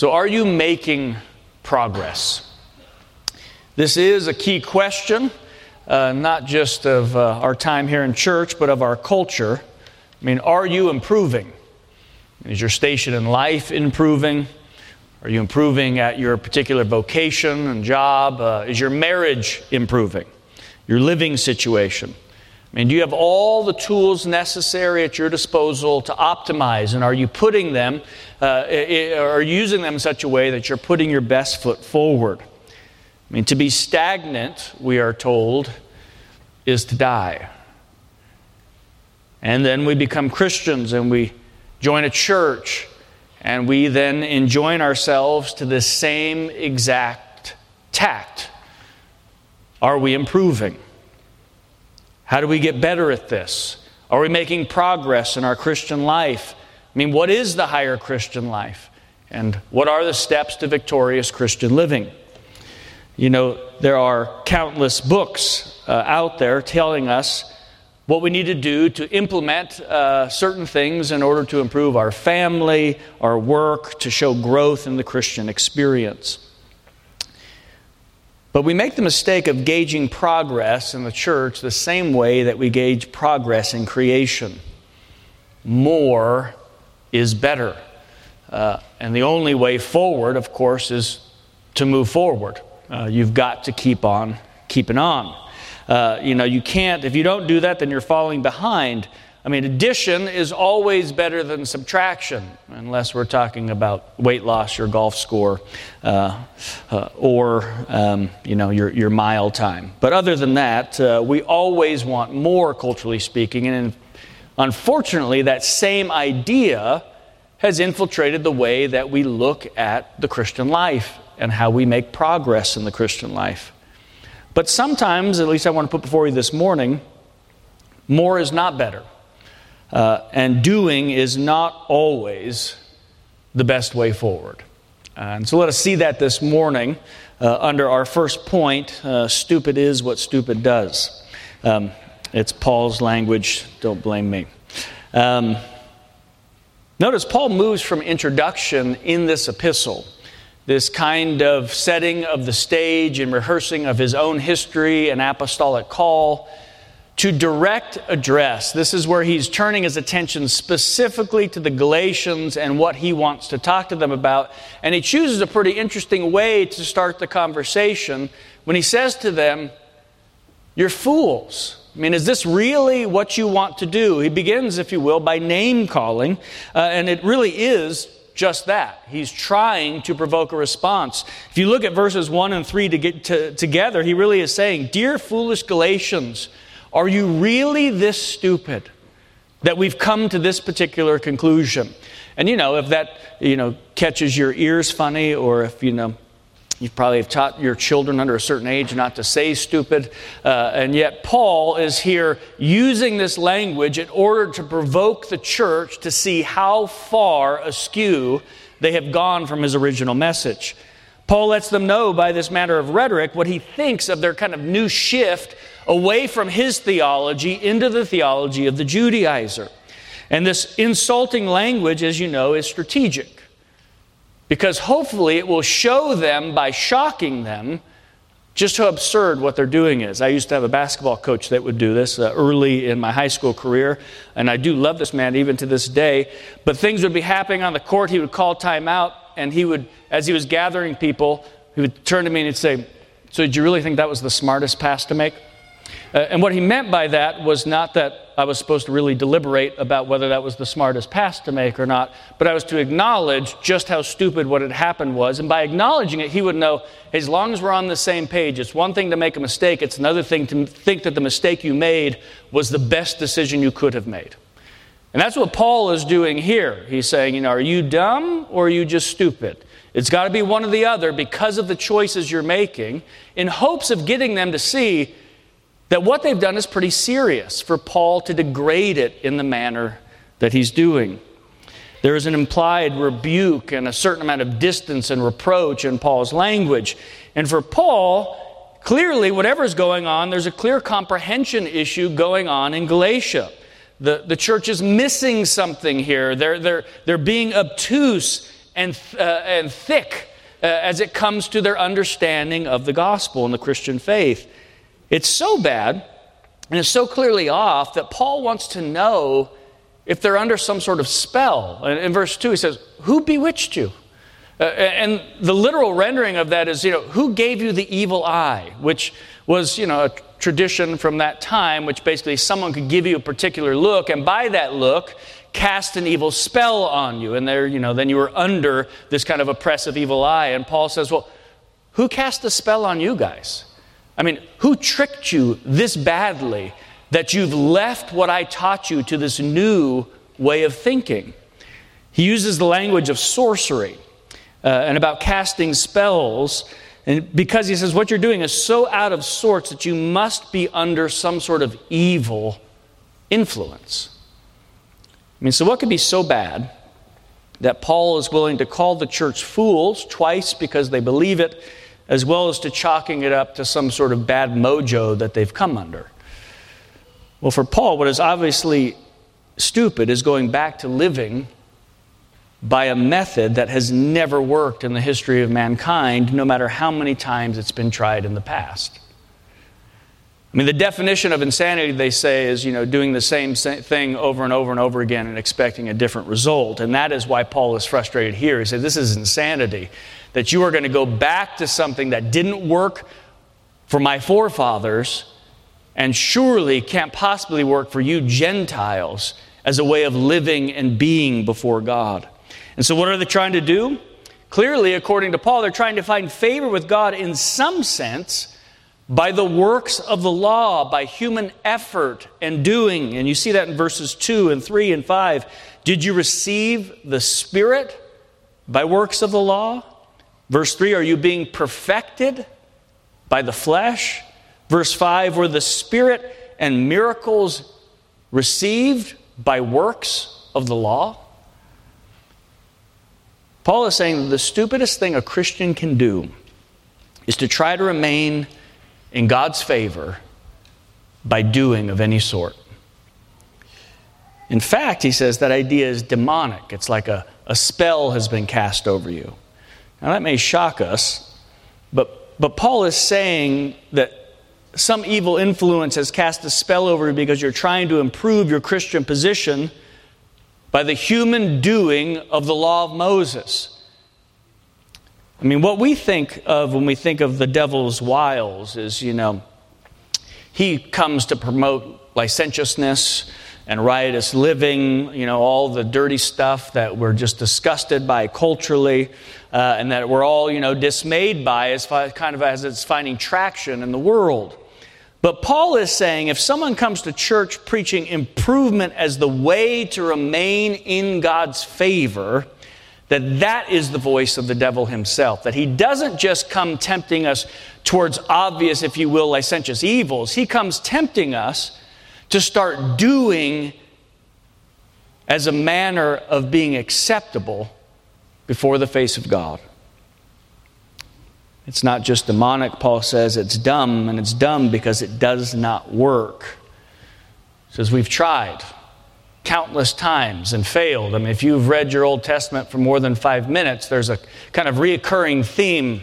So, are you making progress? This is a key question, uh, not just of uh, our time here in church, but of our culture. I mean, are you improving? Is your station in life improving? Are you improving at your particular vocation and job? Uh, is your marriage improving? Your living situation? I mean, do you have all the tools necessary at your disposal to optimize? And are you putting them, uh, or using them in such a way that you're putting your best foot forward? I mean, to be stagnant, we are told, is to die. And then we become Christians and we join a church and we then enjoin ourselves to the same exact tact. Are we improving? How do we get better at this? Are we making progress in our Christian life? I mean, what is the higher Christian life? And what are the steps to victorious Christian living? You know, there are countless books uh, out there telling us what we need to do to implement uh, certain things in order to improve our family, our work, to show growth in the Christian experience. But we make the mistake of gauging progress in the church the same way that we gauge progress in creation. More is better. Uh, and the only way forward, of course, is to move forward. Uh, you've got to keep on keeping on. Uh, you know, you can't, if you don't do that, then you're falling behind. I mean, addition is always better than subtraction, unless we're talking about weight loss, your golf score, uh, uh, or um, you know your, your mile time. But other than that, uh, we always want more, culturally speaking. And unfortunately, that same idea has infiltrated the way that we look at the Christian life and how we make progress in the Christian life. But sometimes, at least I want to put before you this morning, more is not better. Uh, and doing is not always the best way forward. And so let us see that this morning uh, under our first point uh, stupid is what stupid does. Um, it's Paul's language, don't blame me. Um, notice Paul moves from introduction in this epistle this kind of setting of the stage and rehearsing of his own history and apostolic call to direct address. This is where he's turning his attention specifically to the Galatians and what he wants to talk to them about. And he chooses a pretty interesting way to start the conversation when he says to them, You're fools. I mean, is this really what you want to do? He begins, if you will, by name calling, uh, and it really is just that. He's trying to provoke a response. If you look at verses 1 and 3 to get to, together, he really is saying, Dear foolish Galatians, are you really this stupid that we've come to this particular conclusion? And you know, if that, you know, catches your ears funny or if, you know, you probably have taught your children under a certain age not to say stupid. Uh, and yet, Paul is here using this language in order to provoke the church to see how far askew they have gone from his original message. Paul lets them know by this matter of rhetoric what he thinks of their kind of new shift away from his theology into the theology of the Judaizer. And this insulting language, as you know, is strategic because hopefully it will show them by shocking them just how absurd what they're doing is. I used to have a basketball coach that would do this uh, early in my high school career, and I do love this man even to this day. But things would be happening on the court. He would call timeout, and he would, as he was gathering people, he would turn to me and he'd say, So, did you really think that was the smartest pass to make? Uh, and what he meant by that was not that I was supposed to really deliberate about whether that was the smartest pass to make or not, but I was to acknowledge just how stupid what had happened was. And by acknowledging it, he would know as long as we're on the same page, it's one thing to make a mistake, it's another thing to think that the mistake you made was the best decision you could have made. And that's what Paul is doing here. He's saying, you know, are you dumb or are you just stupid? It's got to be one or the other because of the choices you're making, in hopes of getting them to see that what they've done is pretty serious for Paul to degrade it in the manner that he's doing. There is an implied rebuke and a certain amount of distance and reproach in Paul's language. And for Paul, clearly, whatever's going on, there's a clear comprehension issue going on in Galatia. The, the church is missing something here. They're, they're, they're being obtuse and, uh, and thick uh, as it comes to their understanding of the gospel and the Christian faith. It's so bad and it's so clearly off that Paul wants to know if they're under some sort of spell. And In verse 2, he says, Who bewitched you? Uh, and the literal rendering of that is, you know, who gave you the evil eye? Which was, you know, a tradition from that time, which basically someone could give you a particular look, and by that look, cast an evil spell on you. And there, you know, then you were under this kind of oppressive evil eye. And Paul says, Well, who cast the spell on you guys? I mean, who tricked you this badly that you've left what I taught you to this new way of thinking? He uses the language of sorcery uh, and about casting spells. And because he says what you're doing is so out of sorts that you must be under some sort of evil influence. I mean, so what could be so bad that Paul is willing to call the church fools twice because they believe it, as well as to chalking it up to some sort of bad mojo that they've come under? Well, for Paul, what is obviously stupid is going back to living by a method that has never worked in the history of mankind, no matter how many times it's been tried in the past. I mean, the definition of insanity, they say, is you know doing the same thing over and over and over again and expecting a different result. And that is why Paul is frustrated here. He said, "This is insanity, that you are going to go back to something that didn't work for my forefathers, and surely can't possibly work for you Gentiles as a way of living and being before God." And so, what are they trying to do? Clearly, according to Paul, they're trying to find favor with God in some sense by the works of the law, by human effort and doing. And you see that in verses 2 and 3 and 5. Did you receive the Spirit by works of the law? Verse 3 Are you being perfected by the flesh? Verse 5 Were the Spirit and miracles received by works of the law? Paul is saying that the stupidest thing a Christian can do is to try to remain in God's favor by doing of any sort. In fact, he says that idea is demonic. It's like a, a spell has been cast over you. Now, that may shock us, but, but Paul is saying that some evil influence has cast a spell over you because you're trying to improve your Christian position by the human doing of the law of Moses. I mean, what we think of when we think of the devil's wiles is, you know, he comes to promote licentiousness and riotous living, you know, all the dirty stuff that we're just disgusted by culturally, uh, and that we're all, you know, dismayed by as far, kind of as it's finding traction in the world. But Paul is saying if someone comes to church preaching improvement as the way to remain in God's favor, that that is the voice of the devil himself. That he doesn't just come tempting us towards obvious, if you will, licentious evils. He comes tempting us to start doing as a manner of being acceptable before the face of God. It's not just demonic, Paul says, it's dumb, and it's dumb because it does not work. He says, We've tried countless times and failed. I mean, if you've read your Old Testament for more than five minutes, there's a kind of reoccurring theme.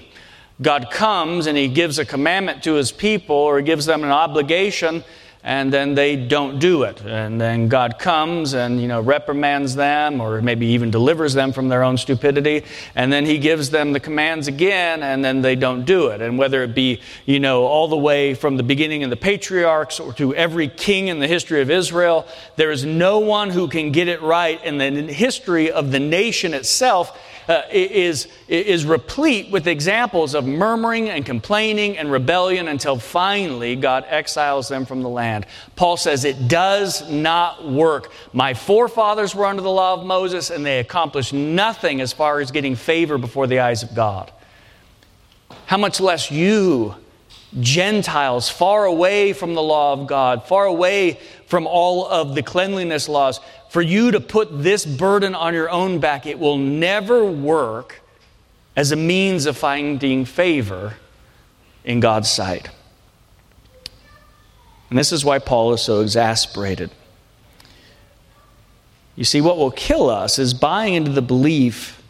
God comes and he gives a commandment to his people or he gives them an obligation and then they don't do it. And then God comes and, you know, reprimands them or maybe even delivers them from their own stupidity. And then He gives them the commands again and then they don't do it. And whether it be, you know, all the way from the beginning of the patriarchs or to every king in the history of Israel, there is no one who can get it right in the history of the nation itself uh, is, is replete with examples of murmuring and complaining and rebellion until finally God exiles them from the land. Paul says it does not work. My forefathers were under the law of Moses and they accomplished nothing as far as getting favor before the eyes of God. How much less you, Gentiles, far away from the law of God, far away from all of the cleanliness laws, for you to put this burden on your own back. It will never work as a means of finding favor in God's sight. And this is why Paul is so exasperated. You see, what will kill us is buying into the belief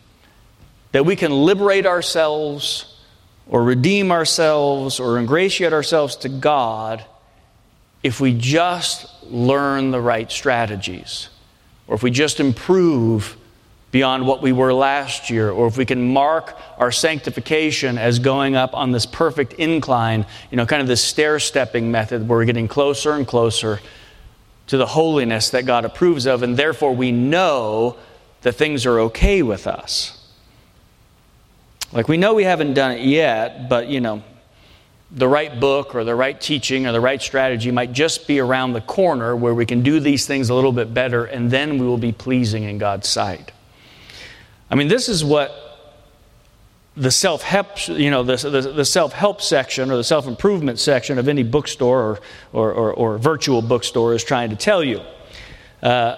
that we can liberate ourselves or redeem ourselves or ingratiate ourselves to God if we just learn the right strategies or if we just improve beyond what we were last year, or if we can mark our sanctification as going up on this perfect incline, you know, kind of this stair stepping method where we're getting closer and closer to the holiness that God approves of, and therefore we know that things are okay with us. Like we know we haven't done it yet, but you know, the right book or the right teaching or the right strategy might just be around the corner where we can do these things a little bit better, and then we will be pleasing in God's sight. I mean, this is what the self help, you know, the, the, the self help section or the self improvement section of any bookstore or, or, or, or, virtual bookstore is trying to tell you. Uh,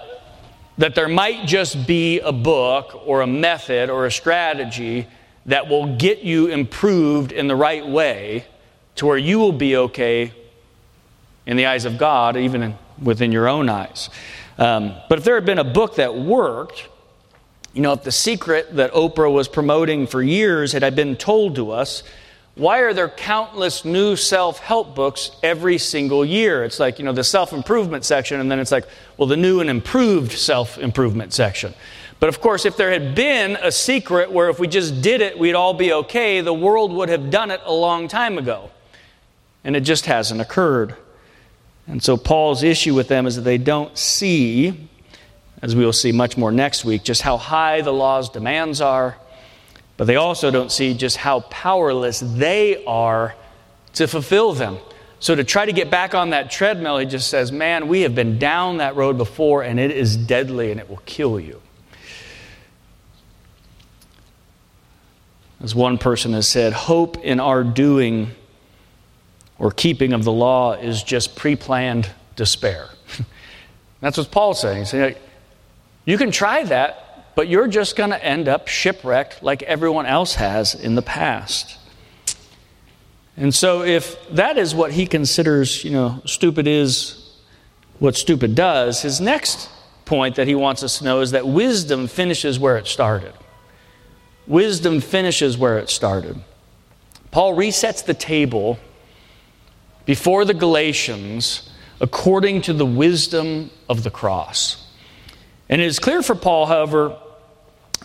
that there might just be a book or a method or a strategy that will get you improved in the right way to where you will be okay in the eyes of God, even in, within your own eyes. Um, but if there had been a book that worked, you know, if the secret that Oprah was promoting for years had been told to us, why are there countless new self help books every single year? It's like, you know, the self improvement section, and then it's like, well, the new and improved self improvement section. But of course, if there had been a secret where if we just did it, we'd all be okay, the world would have done it a long time ago. And it just hasn't occurred. And so Paul's issue with them is that they don't see, as we will see much more next week, just how high the law's demands are, but they also don't see just how powerless they are to fulfill them. So to try to get back on that treadmill, he just says, Man, we have been down that road before, and it is deadly and it will kill you. As one person has said, hope in our doing or keeping of the law is just pre planned despair. That's what Paul's saying. He's saying, you can try that, but you're just going to end up shipwrecked like everyone else has in the past. And so, if that is what he considers, you know, stupid is what stupid does, his next point that he wants us to know is that wisdom finishes where it started. Wisdom finishes where it started. Paul resets the table before the Galatians according to the wisdom of the cross. And it is clear for Paul, however,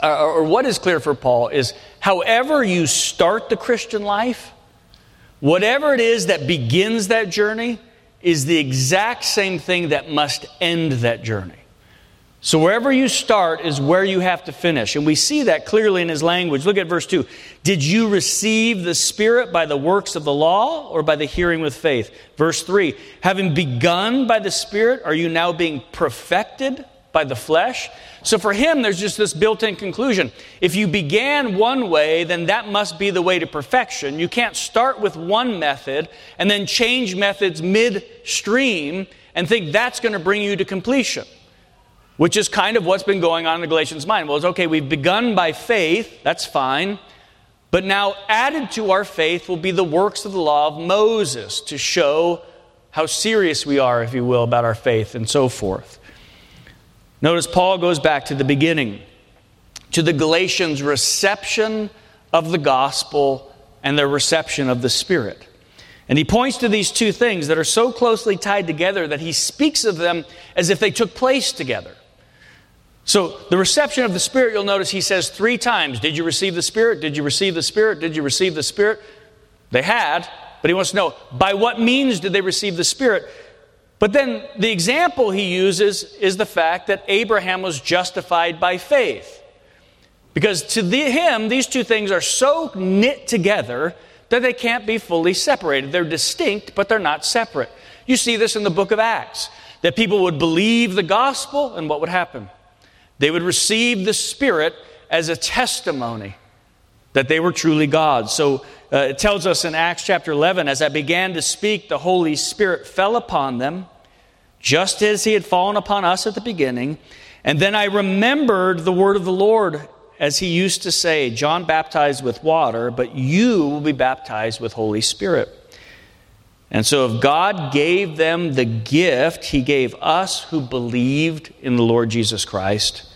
uh, or what is clear for Paul is however you start the Christian life, whatever it is that begins that journey, is the exact same thing that must end that journey. So wherever you start is where you have to finish. And we see that clearly in his language. Look at verse 2. Did you receive the Spirit by the works of the law or by the hearing with faith? Verse 3. Having begun by the Spirit, are you now being perfected by the flesh? So for him, there's just this built in conclusion. If you began one way, then that must be the way to perfection. You can't start with one method and then change methods midstream and think that's going to bring you to completion which is kind of what's been going on in the Galatians' mind. Well, it's okay, we've begun by faith, that's fine. But now, added to our faith will be the works of the law of Moses to show how serious we are, if you will, about our faith and so forth. Notice Paul goes back to the beginning, to the Galatians' reception of the gospel and their reception of the Spirit. And he points to these two things that are so closely tied together that he speaks of them as if they took place together. So, the reception of the Spirit, you'll notice he says three times Did you receive the Spirit? Did you receive the Spirit? Did you receive the Spirit? They had, but he wants to know by what means did they receive the Spirit? But then the example he uses is the fact that Abraham was justified by faith. Because to the, him, these two things are so knit together that they can't be fully separated. They're distinct, but they're not separate. You see this in the book of Acts that people would believe the gospel, and what would happen? They would receive the Spirit as a testimony that they were truly God. So uh, it tells us in Acts chapter 11 as I began to speak, the Holy Spirit fell upon them, just as He had fallen upon us at the beginning. And then I remembered the word of the Lord as He used to say, John baptized with water, but you will be baptized with Holy Spirit. And so, if God gave them the gift, He gave us who believed in the Lord Jesus Christ.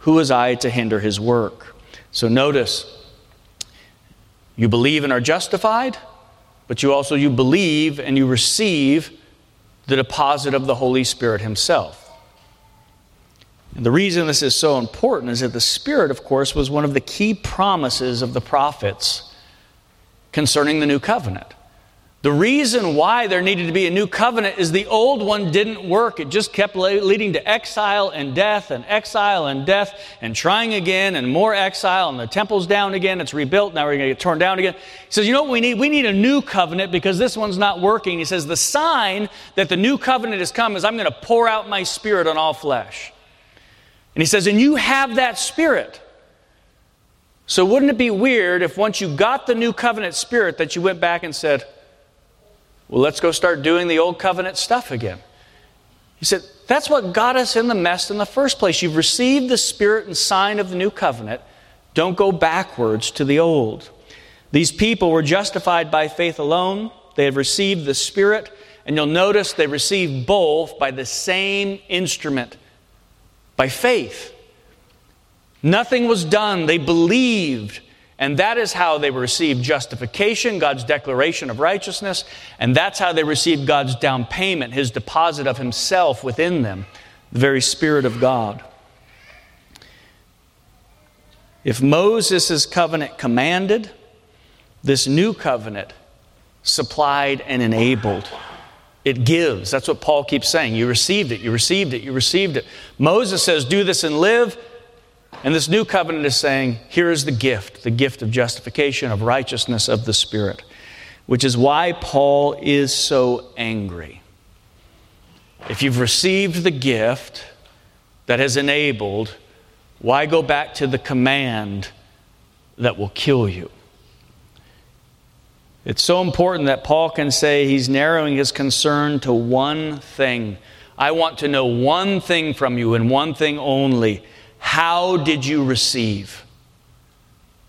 Who was I to hinder His work? So notice, you believe and are justified, but you also you believe and you receive the deposit of the Holy Spirit himself. And the reason this is so important is that the Spirit, of course, was one of the key promises of the prophets concerning the new covenant. The reason why there needed to be a new covenant is the old one didn't work. It just kept leading to exile and death and exile and death and trying again and more exile and the temple's down again. It's rebuilt. Now we're going to get torn down again. He says, You know what we need? We need a new covenant because this one's not working. He says, The sign that the new covenant has come is I'm going to pour out my spirit on all flesh. And he says, And you have that spirit. So wouldn't it be weird if once you got the new covenant spirit that you went back and said, well, let's go start doing the old covenant stuff again. He said, That's what got us in the mess in the first place. You've received the spirit and sign of the new covenant. Don't go backwards to the old. These people were justified by faith alone. They have received the Spirit, and you'll notice they received both by the same instrument, by faith. Nothing was done. They believed and that is how they received justification, God's declaration of righteousness. And that's how they received God's down payment, his deposit of himself within them, the very Spirit of God. If Moses' covenant commanded, this new covenant supplied and enabled. It gives. That's what Paul keeps saying. You received it, you received it, you received it. Moses says, Do this and live. And this new covenant is saying, here is the gift, the gift of justification, of righteousness of the Spirit, which is why Paul is so angry. If you've received the gift that has enabled, why go back to the command that will kill you? It's so important that Paul can say he's narrowing his concern to one thing. I want to know one thing from you and one thing only how did you receive?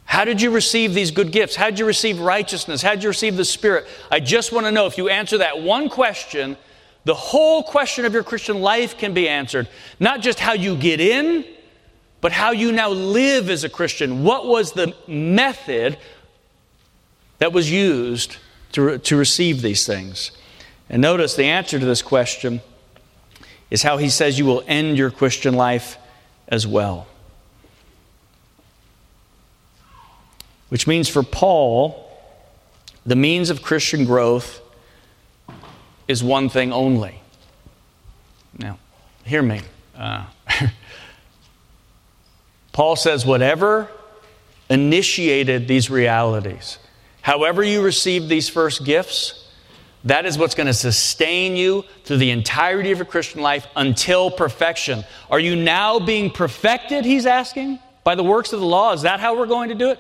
How did you receive these good gifts? How did you receive righteousness? How did you receive the Spirit? I just want to know if you answer that one question, the whole question of your Christian life can be answered. Not just how you get in, but how you now live as a Christian. What was the method that was used to, to receive these things? And notice the answer to this question is how he says you will end your Christian life as well. Which means for Paul, the means of Christian growth is one thing only. Now, hear me. Uh, Paul says, whatever initiated these realities, however you received these first gifts, that is what's going to sustain you through the entirety of your Christian life until perfection. Are you now being perfected, he's asking, by the works of the law? Is that how we're going to do it?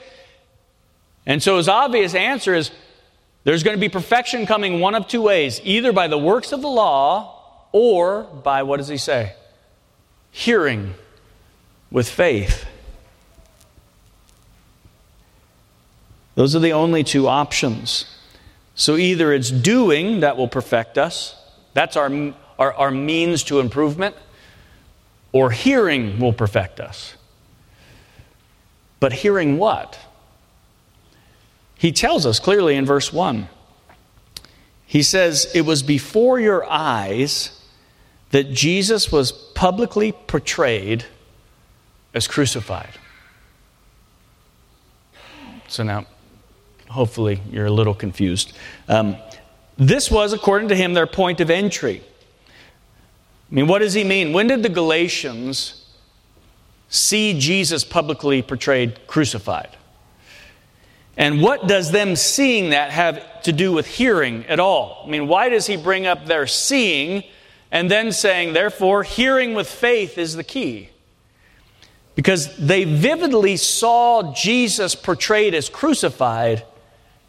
And so his obvious answer is there's going to be perfection coming one of two ways either by the works of the law or by, what does he say? Hearing with faith. Those are the only two options. So either it's doing that will perfect us, that's our, our, our means to improvement, or hearing will perfect us. But hearing what? He tells us clearly in verse 1. He says, It was before your eyes that Jesus was publicly portrayed as crucified. So now, hopefully you're a little confused. Um, this was, according to him, their point of entry. I mean, what does he mean? When did the Galatians see Jesus publicly portrayed crucified? And what does them seeing that have to do with hearing at all? I mean, why does he bring up their seeing and then saying, therefore, hearing with faith is the key? Because they vividly saw Jesus portrayed as crucified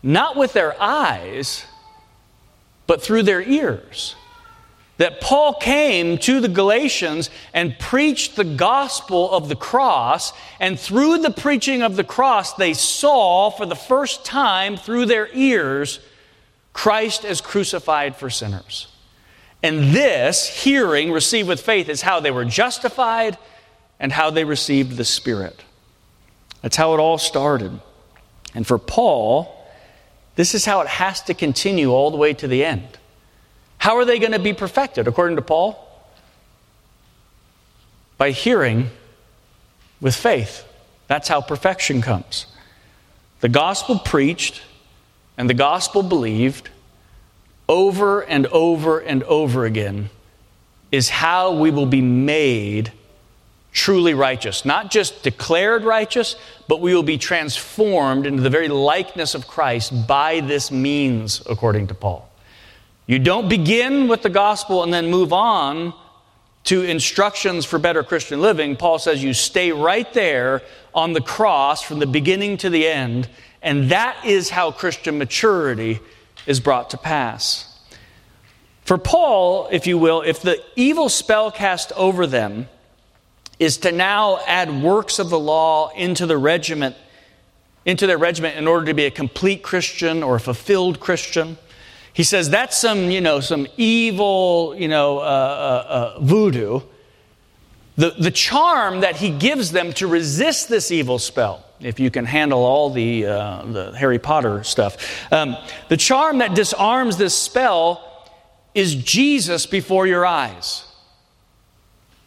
not with their eyes, but through their ears. That Paul came to the Galatians and preached the gospel of the cross, and through the preaching of the cross, they saw for the first time through their ears Christ as crucified for sinners. And this, hearing, received with faith, is how they were justified and how they received the Spirit. That's how it all started. And for Paul, this is how it has to continue all the way to the end. How are they going to be perfected, according to Paul? By hearing with faith. That's how perfection comes. The gospel preached and the gospel believed over and over and over again is how we will be made truly righteous. Not just declared righteous, but we will be transformed into the very likeness of Christ by this means, according to Paul. You don't begin with the gospel and then move on to instructions for better Christian living. Paul says you stay right there on the cross from the beginning to the end, and that is how Christian maturity is brought to pass. For Paul, if you will, if the evil spell cast over them is to now add works of the law into the regiment, into their regiment in order to be a complete Christian or a fulfilled Christian. He says that's some, you know, some evil, you know, uh, uh, uh, voodoo. The, the charm that he gives them to resist this evil spell, if you can handle all the, uh, the Harry Potter stuff, um, the charm that disarms this spell is Jesus before your eyes.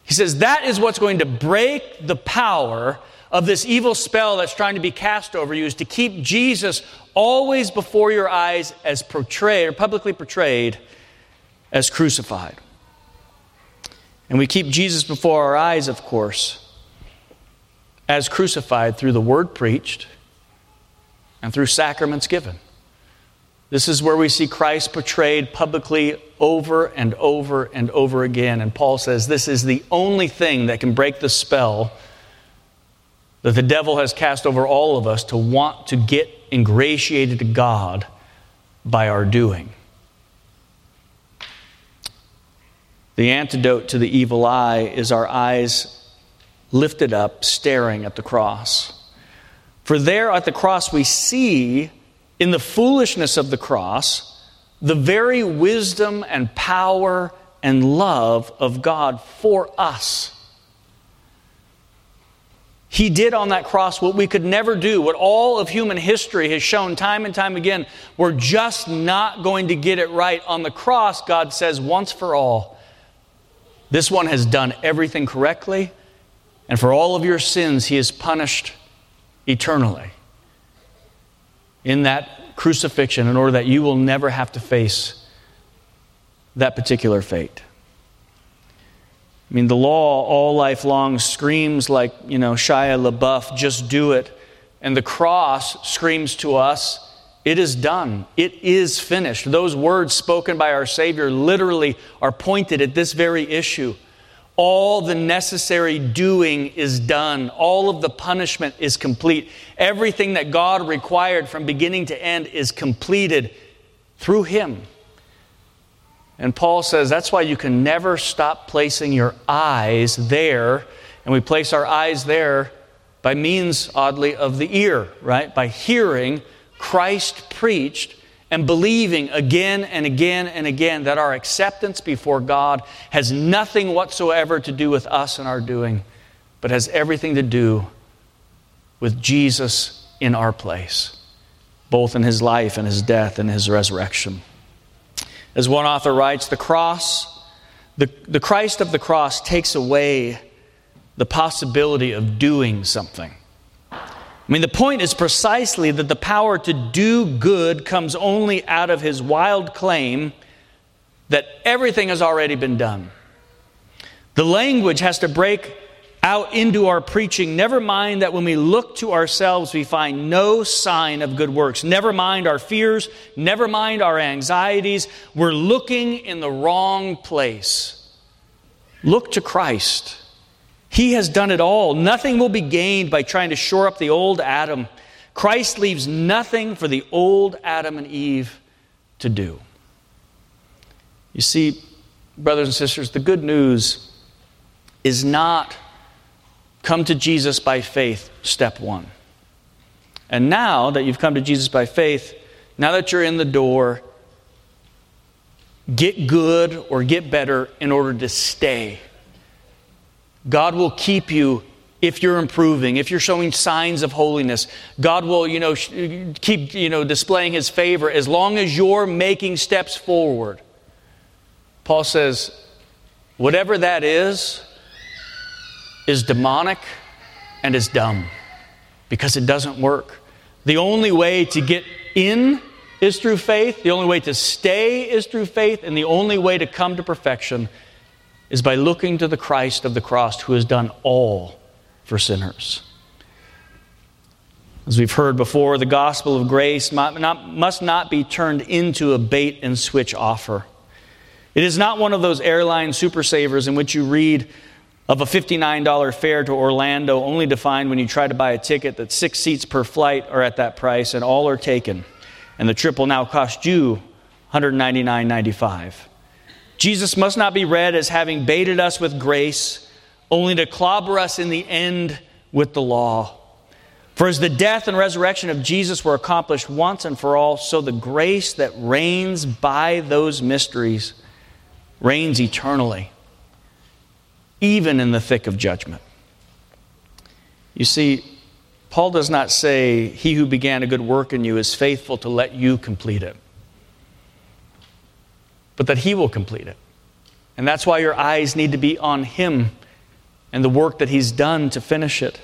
He says that is what's going to break the power of this evil spell that's trying to be cast over you is to keep Jesus always before your eyes as portrayed or publicly portrayed as crucified. And we keep Jesus before our eyes, of course, as crucified through the word preached and through sacraments given. This is where we see Christ portrayed publicly over and over and over again. And Paul says this is the only thing that can break the spell that the devil has cast over all of us to want to get ingratiated to God by our doing. The antidote to the evil eye is our eyes lifted up, staring at the cross. For there at the cross we see in the foolishness of the cross the very wisdom and power and love of God for us. He did on that cross what we could never do, what all of human history has shown time and time again. We're just not going to get it right. On the cross, God says once for all, this one has done everything correctly, and for all of your sins, He is punished eternally in that crucifixion in order that you will never have to face that particular fate. I mean, the law all life long screams like, you know, Shia LaBeouf, just do it. And the cross screams to us, it is done. It is finished. Those words spoken by our Savior literally are pointed at this very issue all the necessary doing is done. All of the punishment is complete. Everything that God required from beginning to end is completed through Him. And Paul says that's why you can never stop placing your eyes there. And we place our eyes there by means, oddly, of the ear, right? By hearing Christ preached and believing again and again and again that our acceptance before God has nothing whatsoever to do with us and our doing, but has everything to do with Jesus in our place, both in his life and his death and his resurrection. As one author writes, the cross, the, the Christ of the cross takes away the possibility of doing something. I mean, the point is precisely that the power to do good comes only out of his wild claim that everything has already been done. The language has to break out into our preaching. Never mind that when we look to ourselves, we find no sign of good works. Never mind our fears. Never mind our anxieties. We're looking in the wrong place. Look to Christ. He has done it all. Nothing will be gained by trying to shore up the old Adam. Christ leaves nothing for the old Adam and Eve to do. You see, brothers and sisters, the good news is not come to Jesus by faith, step one. And now that you've come to Jesus by faith, now that you're in the door, get good or get better in order to stay God will keep you if you're improving, if you're showing signs of holiness. God will, you know, keep, you know, displaying his favor as long as you're making steps forward. Paul says, whatever that is, is demonic and is dumb because it doesn't work. The only way to get in is through faith, the only way to stay is through faith, and the only way to come to perfection is by looking to the Christ of the cross who has done all for sinners. As we've heard before, the gospel of grace must not be turned into a bait and switch offer. It is not one of those airline super savers in which you read of a $59 fare to Orlando only to find when you try to buy a ticket that six seats per flight are at that price and all are taken, and the trip will now cost you $199.95. Jesus must not be read as having baited us with grace, only to clobber us in the end with the law. For as the death and resurrection of Jesus were accomplished once and for all, so the grace that reigns by those mysteries reigns eternally, even in the thick of judgment. You see, Paul does not say, He who began a good work in you is faithful to let you complete it but that He will complete it. And that's why your eyes need to be on Him and the work that He's done to finish it.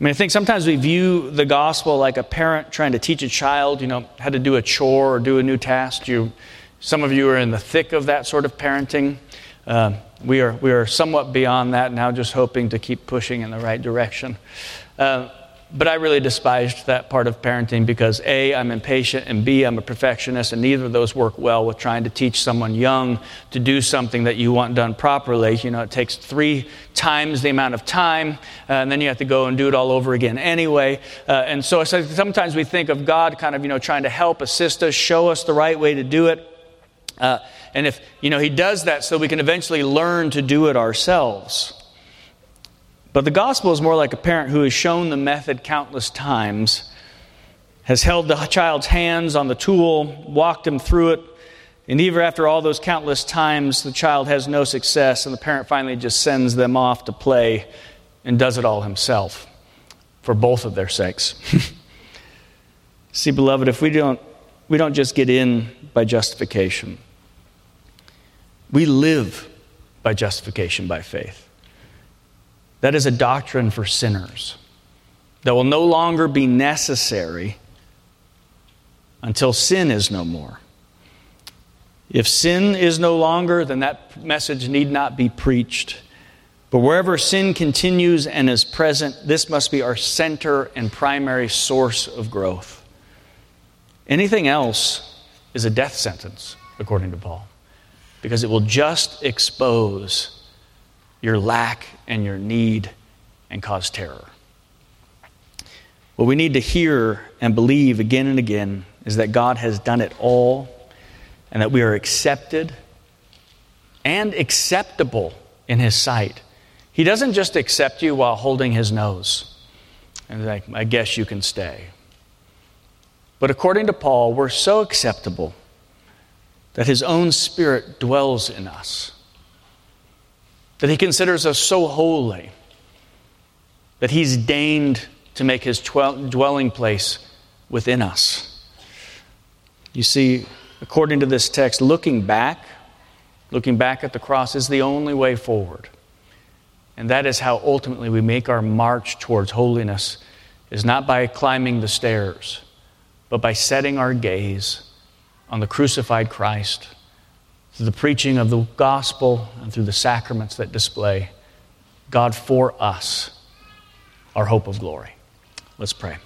I mean, I think sometimes we view the gospel like a parent trying to teach a child, you know, how to do a chore or do a new task. You, some of you are in the thick of that sort of parenting. Uh, we, are, we are somewhat beyond that now, just hoping to keep pushing in the right direction. Uh, but I really despised that part of parenting because A, I'm impatient, and B, I'm a perfectionist, and neither of those work well with trying to teach someone young to do something that you want done properly. You know, it takes three times the amount of time, uh, and then you have to go and do it all over again anyway. Uh, and so, so sometimes we think of God kind of, you know, trying to help, assist us, show us the right way to do it. Uh, and if, you know, He does that so we can eventually learn to do it ourselves. But the gospel is more like a parent who has shown the method countless times, has held the child's hands on the tool, walked him through it, and even after all those countless times, the child has no success, and the parent finally just sends them off to play and does it all himself for both of their sakes. See, beloved, if we don't, we don't just get in by justification, we live by justification by faith. That is a doctrine for sinners that will no longer be necessary until sin is no more. If sin is no longer, then that message need not be preached. But wherever sin continues and is present, this must be our center and primary source of growth. Anything else is a death sentence, according to Paul, because it will just expose your lack and your need and cause terror. What we need to hear and believe again and again is that God has done it all and that we are accepted and acceptable in His sight. He doesn't just accept you while holding His nose and like, I guess you can stay. But according to Paul, we're so acceptable that His own Spirit dwells in us that he considers us so holy that he's deigned to make his dwelling place within us. You see, according to this text, looking back, looking back at the cross is the only way forward. And that is how ultimately we make our march towards holiness is not by climbing the stairs, but by setting our gaze on the crucified Christ through the preaching of the gospel and through the sacraments that display God for us, our hope of glory. Let's pray.